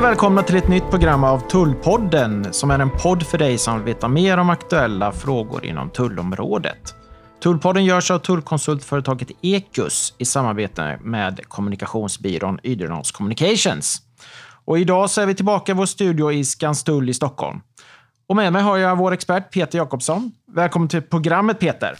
Hej och välkomna till ett nytt program av Tullpodden som är en podd för dig som vill veta mer om aktuella frågor inom tullområdet. Tullpodden görs av tullkonsultföretaget Ekus i samarbete med kommunikationsbyrån Ydernås Communications. Och idag så är vi tillbaka i vår studio i Skanstull i Stockholm. Och med mig har jag vår expert Peter Jakobsson. Välkommen till programmet Peter.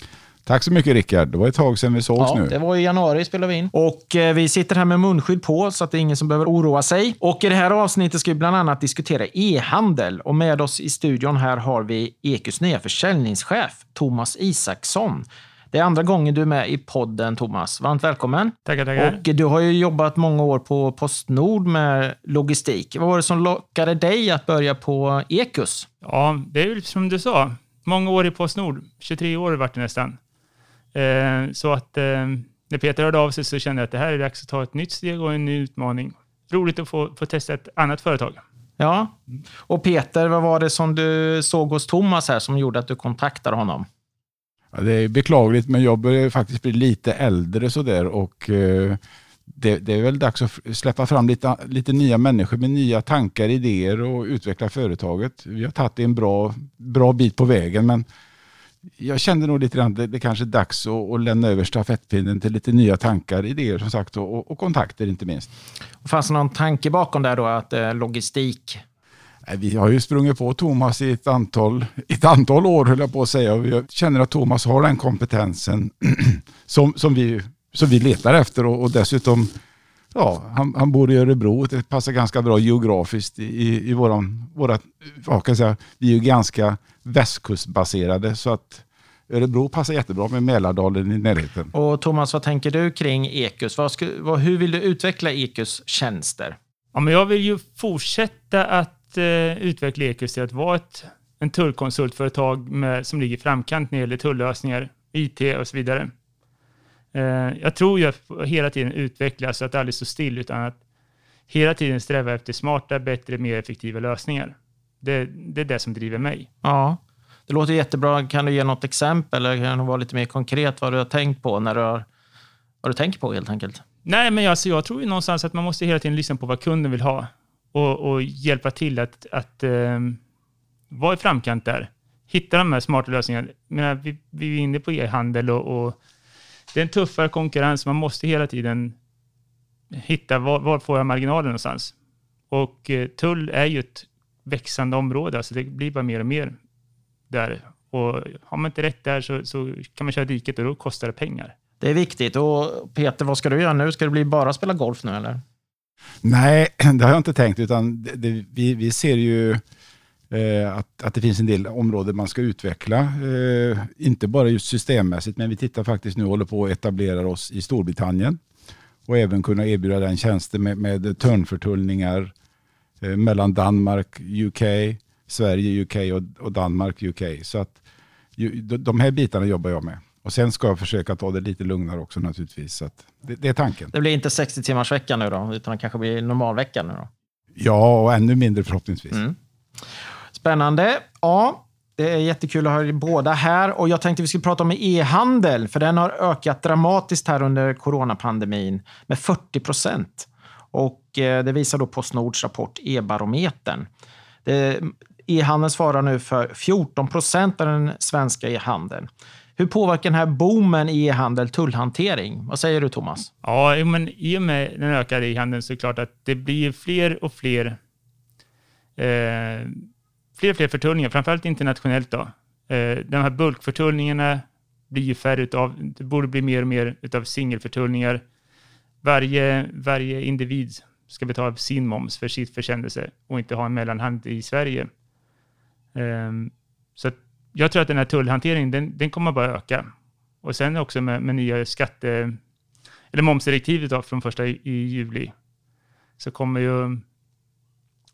Tack så mycket Rickard. Det var ett tag sedan vi sågs ja, nu. Det var i januari spelade vi in. Och eh, vi sitter här med munskydd på så att det är ingen som behöver oroa sig. Och i det här avsnittet ska vi bland annat diskutera e-handel. Och med oss i studion här har vi Ekus nya försäljningschef Thomas Isaksson. Det är andra gången du är med i podden, Thomas. Varmt välkommen. Tackar, tackar. Och du har ju jobbat många år på Postnord med logistik. Vad var det som lockade dig att börja på Ekus? Ja, det är ju som du sa. Många år i Postnord. 23 år vart det nästan. Eh, så att eh, när Peter hörde av sig så kände jag att det här är dags att ta ett nytt steg och en ny utmaning. Roligt att få, få testa ett annat företag. Ja, och Peter, vad var det som du såg hos Thomas här som gjorde att du kontaktade honom? Ja, det är beklagligt, men jag börjar faktiskt bli lite äldre sådär och eh, det, det, är väl dags att släppa fram lite, lite nya människor med nya tankar, idéer och utveckla företaget. Vi har tagit en bra, bra bit på vägen, men jag kände nog lite grann att det, det kanske är dags att, att lämna över stafettpinnen till lite nya tankar, idéer som sagt och, och kontakter inte minst. Fanns det någon tanke bakom där då, att eh, logistik? Vi har ju sprungit på Thomas i ett antal, ett antal år, höll jag på att säga. Och jag känner att Thomas har den kompetensen som, som, vi, som vi letar efter och, och dessutom Ja, han, han bor i Örebro, det passar ganska bra geografiskt i, i våran, våra, vad kan jag säga, vi är ju ganska västkustbaserade så att Örebro passar jättebra med Mälardalen i närheten. Och Thomas, vad tänker du kring Ekus? Vad sku, vad, hur vill du utveckla Ekus tjänster? Ja, men jag vill ju fortsätta att eh, utveckla Ekus till att vara ett en tullkonsultföretag med, som ligger i framkant när det gäller tullösningar, IT och så vidare. Eh, jag tror ju att hela tiden utvecklas så att det aldrig står still, utan att hela tiden sträva efter smarta, bättre, mer effektiva lösningar. Det, det är det som driver mig. Ja, det låter jättebra. Kan du ge något exempel eller kan du vara lite mer konkret vad du har tänkt på när du har, vad du tänker på helt enkelt? Nej, men alltså, jag tror ju någonstans att man måste hela tiden lyssna på vad kunden vill ha och, och hjälpa till att, att eh, vara i framkant där. Hitta de här smarta lösningarna. Men vi, vi är inne på e-handel och, och det är en tuffare konkurrens. Man måste hela tiden hitta var, var får jag marginalen någonstans. Och eh, tull är ju ett växande område, alltså det blir bara mer och mer där. Och har man inte rätt där så, så kan man köra diket och då kostar det pengar. Det är viktigt. Och Peter, vad ska du göra nu? Ska det bli bara spela golf nu eller? Nej, det har jag inte tänkt, utan det, det, vi, vi ser ju eh, att, att det finns en del områden man ska utveckla. Eh, inte bara just systemmässigt, men vi tittar faktiskt nu håller på att etablera oss i Storbritannien och även kunna erbjuda den tjänsten med, med törnförtullningar eh, mellan Danmark, UK, Sverige, UK och, och Danmark, UK. Så att ju, de här bitarna jobbar jag med. Och sen ska jag försöka ta det lite lugnare också naturligtvis. Så det, det, är tanken. Det blir inte 60 timmars vecka nu då, utan det kanske blir normalvecka nu då? Ja, och ännu mindre förhoppningsvis. Mm. Spännande. Ja, det är jättekul att ha er båda här. Och jag tänkte vi skulle prata om e-handel, för den har ökat dramatiskt här under coronapandemin med 40 procent. Och eh, det visar då Postnords rapport E-barometern. E-handeln svarar nu för 14 procent av den svenska e-handeln. Hur påverkar den här boomen i e-handel tullhantering? Vad säger du Thomas? Ja, men i och med den ökade e-handeln så är det klart att det blir fler och fler eh, fler och fler förtullningar, framförallt internationellt då. Eh, de här bulkförtullningarna blir ju färre utav, det borde bli mer och mer utav singelförtullningar. Varje, varje individ ska betala sin moms för sitt försändelse och inte ha en mellanhand i Sverige. Ehm, så jag tror att den här tullhanteringen, den, den kommer bara öka. Och sen också med, med nya skatte, eller momsdirektivet då, från första i, i juli, så kommer ju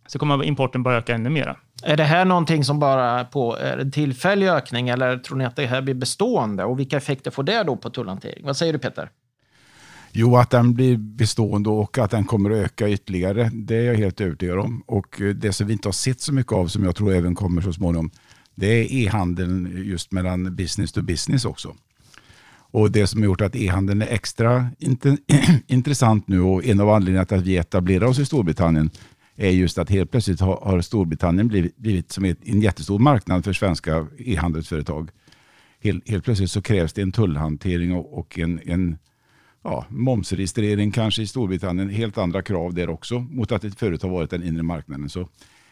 så kommer importen bara öka ännu mera. Är det här någonting som bara på, är en tillfällig ökning eller tror ni att det här blir bestående? Och vilka effekter får det då på tullhantering? Vad säger du Peter? Jo, att den blir bestående och att den kommer att öka ytterligare, det är jag helt övertygad om. Och det som vi inte har sett så mycket av, som jag tror även kommer så småningom, det är e-handeln just mellan business to business också. Och Det som har gjort att e-handeln är extra intressant nu och en av anledningarna till att vi etablerar oss i Storbritannien är just att helt plötsligt har, har Storbritannien blivit, blivit som ett, en jättestor marknad för svenska e-handelsföretag. Helt, helt plötsligt så krävs det en tullhantering och, och en, en ja, momsregistrering kanske i Storbritannien. Helt andra krav där också mot att det förut har varit den inre marknaden. Så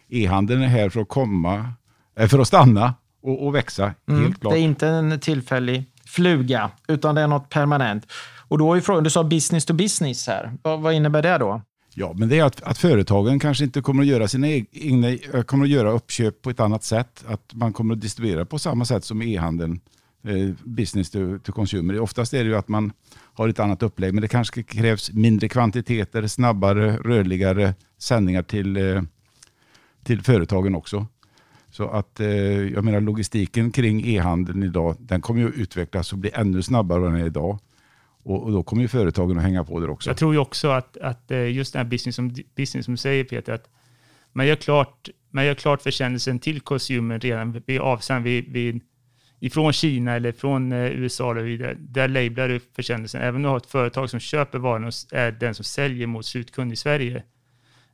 e-handeln är här för att komma, äh, för att stanna och, och växa. Mm, helt klart. Det är inte en tillfällig fluga, utan det är något permanent. Och då är frågan, du sa business to business här. Vad, vad innebär det då? Ja, men det är att, att företagen kanske inte kommer att göra sina egna, eh, kommer att göra uppköp på ett annat sätt. Att man kommer att distribuera på samma sätt som e-handeln, eh, business to, to consumer. Oftast är det ju att man har ett annat upplägg, men det kanske krävs mindre kvantiteter, snabbare, rörligare sändningar till, eh, till företagen också. Så att eh, jag menar logistiken kring e-handeln idag, den kommer ju att utvecklas och bli ännu snabbare än den är idag. Och, och, då kommer ju företagen att hänga på det också. Jag tror ju också att, att eh, just den här business som, business som du säger Peter, att man gör klart, man gör klart försändelsen till konsumen redan vid avsänd vid, vid, ifrån Kina eller från eh, USA. Eller vidare. Där lablar du försändelsen. Även om du har ett företag som köper varan och är den som säljer mot slutkund i Sverige,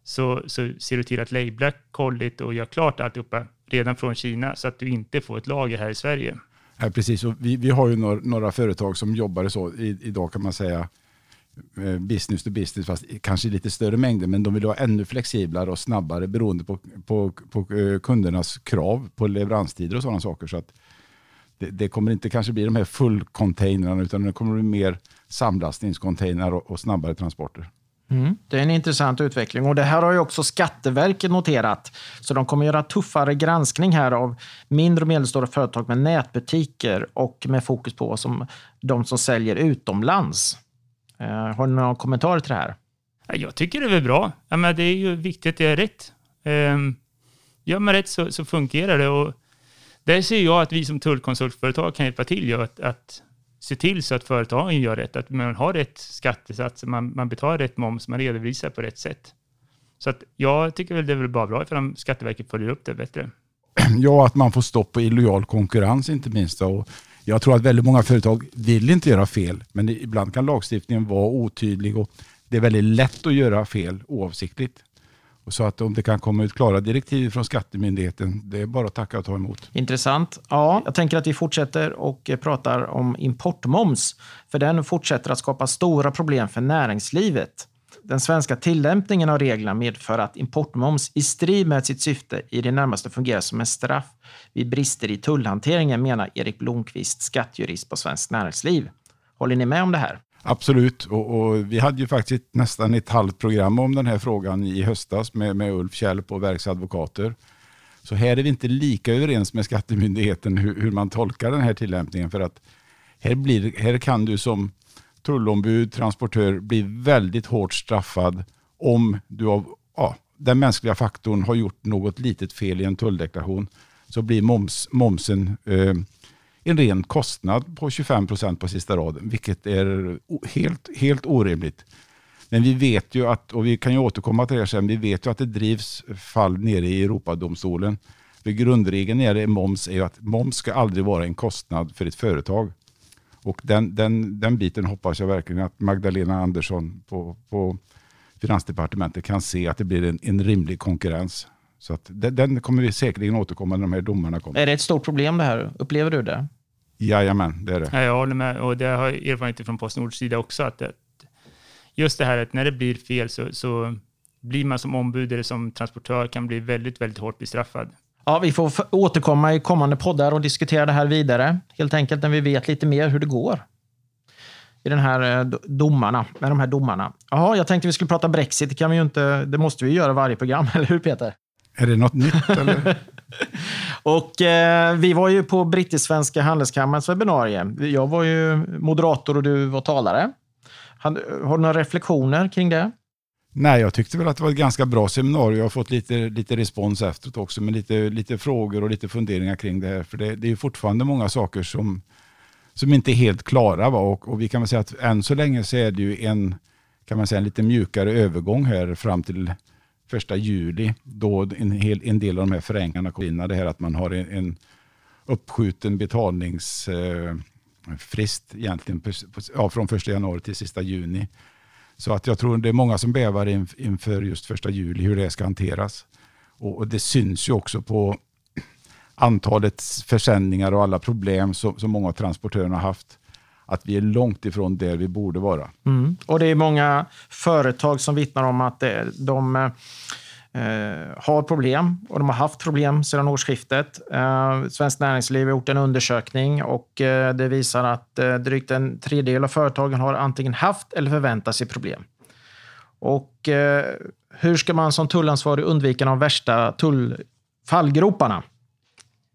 så, så ser du till att labla kolligt och gör klart alltihopa redan från Kina så att du inte får ett lager här i Sverige. Ja, precis, och vi, vi har ju några, några företag som jobbar så. I, idag kan man säga eh, business to business, fast kanske lite större mängder, men de vill vara ännu flexiblare och snabbare beroende på, på, på eh, kundernas krav på leveranstider och sådana saker. Så att det, det kommer inte kanske bli de här fullcontainrarna, utan det kommer bli mer samlastningscontainrar och, och snabbare transporter. Mm. Det är en intressant utveckling och det här har ju också Skatteverket noterat. Så de kommer göra tuffare granskning här av mindre och medelstora företag med nätbutiker och med fokus på som, de som säljer utomlands. Eh, har ni några kommentarer till det här? Jag tycker det är väl bra. Ja, men det är ju viktigt att det är rätt. Um, gör man rätt så, så fungerar det. Och där ser jag att vi som tullkonsultföretag kan hjälpa till. Att, att se till så att företagen gör rätt, att man har rätt skattesats, man, man betalar rätt moms, man redovisar på rätt sätt. Så att jag tycker väl det är väl bara bra ifall Skatteverket följer upp det bättre. Ja, att man får stopp på illojal konkurrens inte minst. Och jag tror att väldigt många företag vill inte göra fel, men ibland kan lagstiftningen vara otydlig och det är väldigt lätt att göra fel oavsiktligt. Så att om det kan komma ut klara direktiv från Skattemyndigheten, det är bara att tacka och ta emot. Intressant. Ja, jag tänker att vi fortsätter och pratar om importmoms. För den fortsätter att skapa stora problem för näringslivet. Den svenska tillämpningen av reglerna medför att importmoms i strid med sitt syfte i det närmaste fungerar som en straff vid brister i tullhanteringen, menar Erik Blomqvist, skattjurist på Svenskt Näringsliv. Håller ni med om det här? Absolut, och, och, vi hade ju faktiskt nästan ett halvt program om den här frågan i höstas med, med Ulf Kjellp och verksadvokater. Så här är vi inte lika överens med Skattemyndigheten hur, hur man tolkar den här tillämpningen. För att här, blir, här kan du som tullombud, transportör bli väldigt hårt straffad om du av ja, den mänskliga faktorn har gjort något litet fel i en tulldeklaration. Så blir moms, momsen eh, en ren kostnad på 25 procent på sista raden, vilket är helt, helt orimligt. Men vi vet ju att, och vi kan ju återkomma till det sen, vi vet ju att det drivs fall nere i Europadomstolen. För grundregeln när det är moms är ju att moms ska aldrig vara en kostnad för ett företag. Och den, den, den biten hoppas jag verkligen att Magdalena Andersson på, på Finansdepartementet kan se att det blir en, en rimlig konkurrens. Så att den, den kommer vi säkerligen återkomma när de här domarna kommer. Är det ett stort problem det här? Upplever du det? Jajamän, det är det. Ja, jag håller med och det har jag erfarenhet från Postnords sida också. Att det, just det här att när det blir fel så, så blir man som ombud eller som transportör kan bli väldigt, väldigt hårt bestraffad. Ja, vi får återkomma i kommande poddar och diskutera det här vidare. Helt enkelt när vi vet lite mer hur det går i den här eh, domarna, med de här domarna. Jaha, jag tänkte vi skulle prata Brexit. Det, kan vi ju inte, det måste vi göra varje program, eller hur Peter? Är det något nytt eller? och eh, vi var ju på Brittisk-svenska handelskammarens webbinarie. Jag var ju moderator och du var talare. Har, du några reflektioner kring det? Nej, jag tyckte väl att det var ett ganska bra seminarium. Jag har fått lite, lite respons efteråt också med lite, lite frågor och lite funderingar kring det här. För det, det är fortfarande många saker som, som inte är helt klara. Va? Och, och vi kan väl säga att än så länge så är det ju en, kan man säga, en lite mjukare övergång här fram till första juli då en, hel, en del av de här förenklingarna kom in. Det här att man har en, en uppskjuten betalningsfrist eh, egentligen ja, från första januari till sista juni. Så att jag tror det är många som bävar inför just första juli hur det ska hanteras. Och, det syns ju också på antalet försändningar och alla problem som, som många av transportörerna har haft att vi är långt ifrån där vi borde vara. Mm. Och det är många företag som vittnar om att eh, de eh, har problem och de har haft problem sedan årsskiftet. Eh, Svenskt Näringsliv har gjort en undersökning och eh, det visar att eh, drygt en tredjedel av företagen har antingen haft eller förväntar sig problem. Och eh, hur ska man som tullansvarig undvika de värsta tullfallgroparna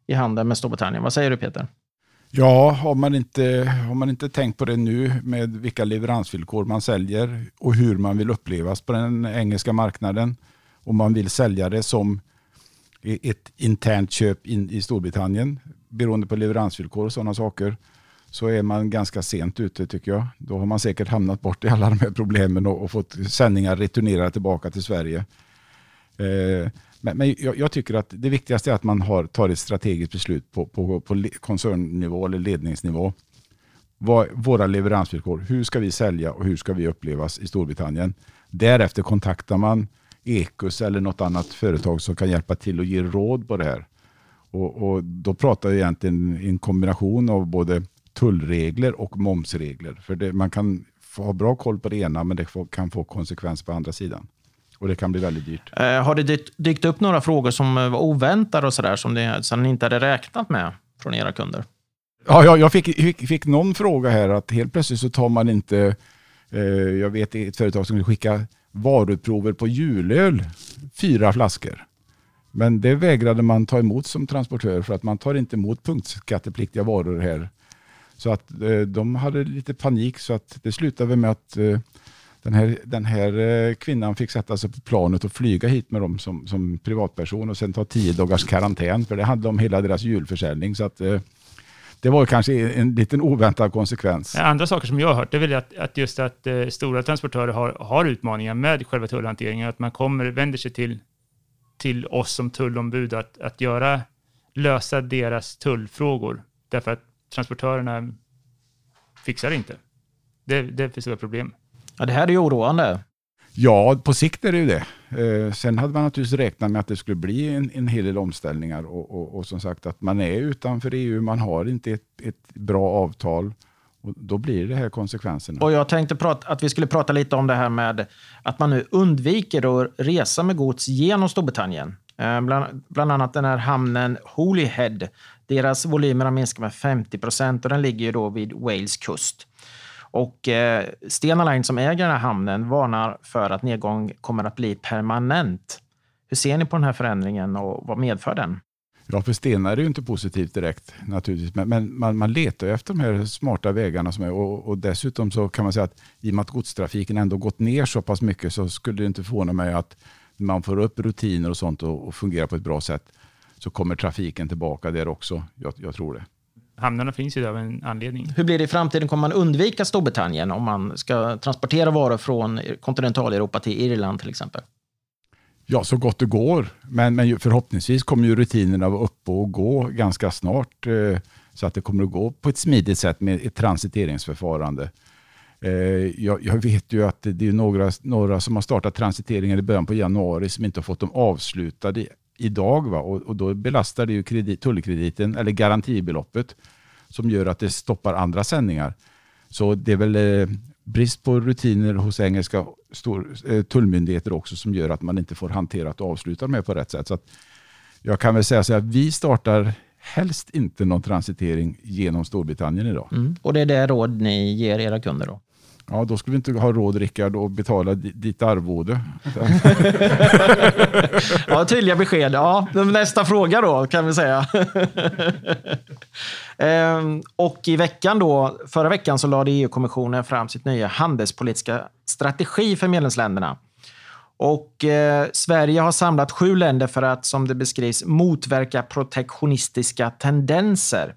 i handeln med Storbritannien? Vad säger du Peter? Ja, har man, inte, har man inte tänkt på det nu med vilka leveransvillkor man säljer och hur man vill upplevas på den engelska marknaden. Om man vill sälja det som ett internt köp in i Storbritannien beroende på leveransvillkor och sådana saker så är man ganska sent ute tycker jag. Då har man säkert hamnat bort i alla de här problemen och, och fått sändningar returnerade tillbaka till Sverige. Eh, men, men jag, jag, tycker att det viktigaste är att man har, tar ett strategiskt beslut på, på, på koncernnivå eller ledningsnivå. Vad, våra leveransvillkor, hur ska vi sälja och hur ska vi upplevas i Storbritannien? Därefter kontaktar man Ekus eller något annat företag som kan hjälpa till och ge råd på det här. Och, och Då pratar vi egentligen en kombination av både tullregler och momsregler. För det, man kan ha bra koll på det ena men det kan få konsekvenser på andra sidan. Och det kan bli väldigt dyrt. Eh, har det dykt upp några frågor som var oväntade och sådär som, det, som ni inte hade räknat med från era kunder? Ja, jag, jag fick, fick, fick, någon fråga här att helt plötsligt så tar man inte, eh, jag vet ett företag som vill skicka varuprover på julöl, fyra flaskor. Men det vägrade man ta emot som transportör för att man tar inte emot punktskattepliktiga varor här. Så att eh, de hade lite panik så att det slutade med att eh, den här, den här eh, kvinnan fick sätta sig på planet och flyga hit med dem som, som privatperson och sen ta tio dagars karantän för det handlade om hela deras julförsäljning. Så att, eh, det var kanske en liten oväntad konsekvens. Andra saker som jag har hört är väl att, att just att eh, stora transportörer har, har utmaningar med själva tullhanteringen. Att man kommer, vänder sig till, till oss som tullombud att, att göra, lösa deras tullfrågor. Därför att transportörerna fixar inte. Det, det är för stora problem. Ja, det här är ju oroande. Ja, på sikt är det ju det. Eh, sen hade man naturligtvis räknat med att det skulle bli en, en hel del omställningar och, och, och, som sagt att man är utanför EU, man har inte ett, ett bra avtal och då blir det här konsekvenserna. Och jag tänkte prata, att vi skulle prata lite om det här med att man nu undviker att resa med gods genom Storbritannien. Eh, bland, bland annat den här hamnen Holyhead. Deras volymer har minskat med 50 procent och den ligger ju då vid Wales kust. Och eh, Stena Line som äger den här hamnen varnar för att nedgång kommer att bli permanent. Hur ser ni på den här förändringen och vad medför den? Ja, för Stena är det ju inte positivt direkt naturligtvis, men, men man, man, letar efter de här smarta vägarna som är och, och, dessutom så kan man säga att i och med att godstrafiken ändå gått ner så pass mycket så skulle det inte förvåna mig att man får upp rutiner och sånt och, och fungerar på ett bra sätt så kommer trafiken tillbaka där också. Jag, jag tror det hamnarna finns ju där av en anledning. Hur blir det i framtiden? Kommer man undvika Storbritannien om man ska transportera varor från kontinentaleuropa till Irland till exempel? Ja, så gott det går. Men, men förhoppningsvis kommer ju rutinerna vara uppe och gå ganska snart. Eh, så att det kommer att gå på ett smidigt sätt med ett transiteringsförfarande. Eh, jag, jag, vet ju att det är några, några som har startat transiteringar i början på januari som inte har fått dem avslutade idag. Va? Och, och då belastar det ju kredit, tullkrediten eller garantibeloppet som gör att det stoppar andra sändningar. Så det är väl eh, brist på rutiner hos engelska stor, eh, tullmyndigheter också som gör att man inte får hantera och avsluta med på rätt sätt. Så jag kan väl säga så här, vi startar helst inte någon transitering genom Storbritannien idag. Mm. Och det är det råd ni ger era kunder då? Ja, då skulle vi inte ha råd Rickard att betala ditt arvode. ja, tydliga besked. Ja, nästa fråga då kan vi säga. ehm, och i veckan då, förra veckan så lade EU-kommissionen fram sitt nya handelspolitiska strategi för medlemsländerna. Och eh, Sverige har samlat sju länder för att, som det beskrivs, motverka protektionistiska tendenser.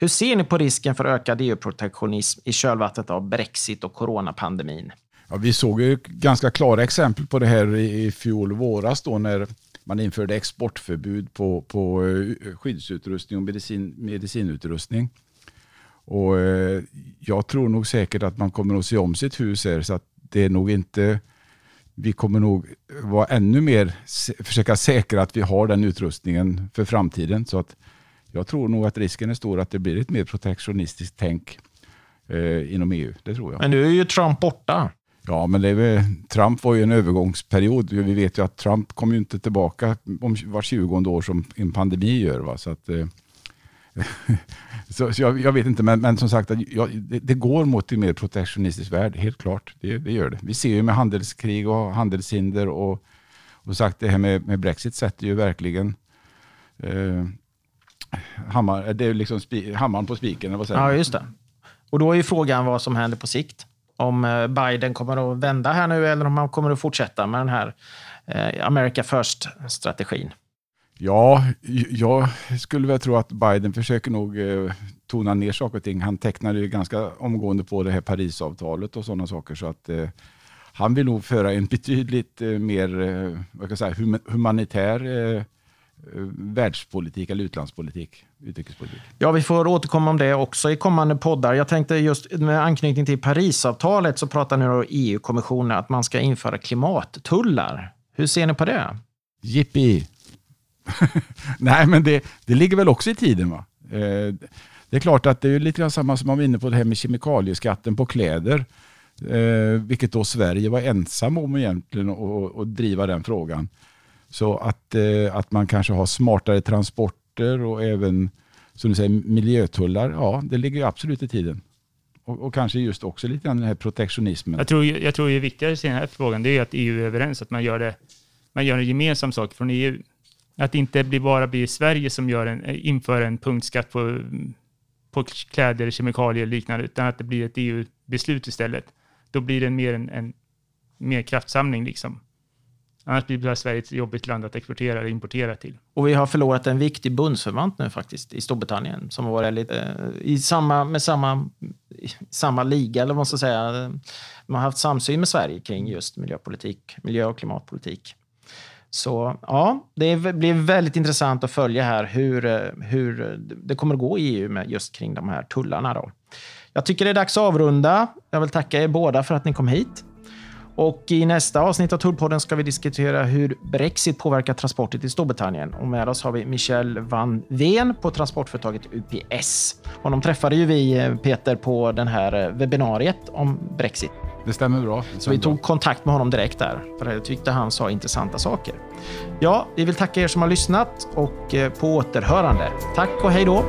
Hur ser ni på risken för ökad EU-protektionism i kölvattnet av Brexit och coronapandemin? Ja, vi såg ju ganska klara exempel på det här i fjol våras då när man införde exportförbud på, på eh, skyddsutrustning och medicin, medicinutrustning. Och, eh, jag tror nog säkert att man kommer att se om sitt hus här så att det är nog inte vi kommer nog vara ännu mer, försöka säkra att vi har den utrustningen för framtiden. Så att jag tror nog att risken är stor att det blir ett mer protektionistiskt tänk eh, inom EU. Det tror jag. Men nu är ju Trump borta. Ja, men det är, Trump var ju en övergångsperiod. Vi vet ju att Trump kommer ju inte tillbaka om var 20 år som en pandemi gör. Va? Så att, eh, så, så jag, jag, vet inte, men, men som sagt, jag, det, det, går mot en mer protektionistisk värld, helt klart. Det, det, gör det. Vi ser ju med handelskrig och handelshinder och, och sagt det här med, med Brexit sätter ju verkligen eh, hammar, det är liksom spi, hammaren på spiken. Ja, just det. Och då är ju frågan vad som händer på sikt. Om eh, Biden kommer att vända här nu eller om han kommer att fortsätta med den här eh, America First-strategin. Ja, jag skulle väl tro att Biden försöker nog eh, tona ner saker och ting. Han tecknade ju ganska omgående på det här Parisavtalet och sådana saker. Så att eh, han vill nog föra en betydligt eh, mer eh, vad kan jag säga, hum humanitär världspolitik eller utlandspolitik, utrikespolitik. Ja, vi får återkomma om det också i kommande poddar. Jag tänkte just med anknytning till Parisavtalet så pratar nu EU-kommissionen att man ska införa klimattullar. Hur ser ni på det? Jippi! Nej, men det, det ligger väl också i tiden. va? Eh, det är klart att det är lite grann samma som man var inne på det här med kemikalieskatten på kläder. Eh, vilket då Sverige var ensam om egentligen att driva den frågan. Så att, eh, att man kanske har smartare transporter och även som du säger, miljötullar, ja det ligger absolut i tiden. Och, och, kanske just också lite grann den här protektionismen. Jag tror, jag tror det viktigare i den här frågan det är att EU är överens, att man gör, det, man gör en gemensam sak från EU. Att det inte blir bara blir Sverige som gör en, eh, inför en punktskatt på, på kläder, kemikalier och liknande, utan att det blir ett EU-beslut istället. Då blir det mer en, en mer kraftsamling liksom. Annars blir Sverige ett jobbigt land att exportera eller importera till. Och vi har förlorat en viktig bundsförvant nu faktiskt i Storbritannien som har varit lite eh, i samma, med samma, samma liga, eller vad man ska säga. Man har haft samsyn med Sverige kring just miljöpolitik, miljö och klimatpolitik. Så ja, det blir väldigt intressant att följa här hur, eh, hur det kommer att gå i EU med just kring de här tullarna. Då. Jag tycker det är dags att avrunda. Jag vill tacka er båda för att ni kom hit. Och I nästa avsnitt av Tullpodden ska vi diskutera hur Brexit påverkar transporter till Storbritannien. Och med oss har vi Michel van Ven på transportföretaget UPS. Honom träffade ju vi, eh, Peter, på den här eh, webbinariet om Brexit. Det stämmer bra. Det så vi tog kontakt med honom direkt där, för jag tyckte han sa intressanta saker. Ja, vi vill tacka er som har lyssnat och eh, på återhörande. Tack och hej då!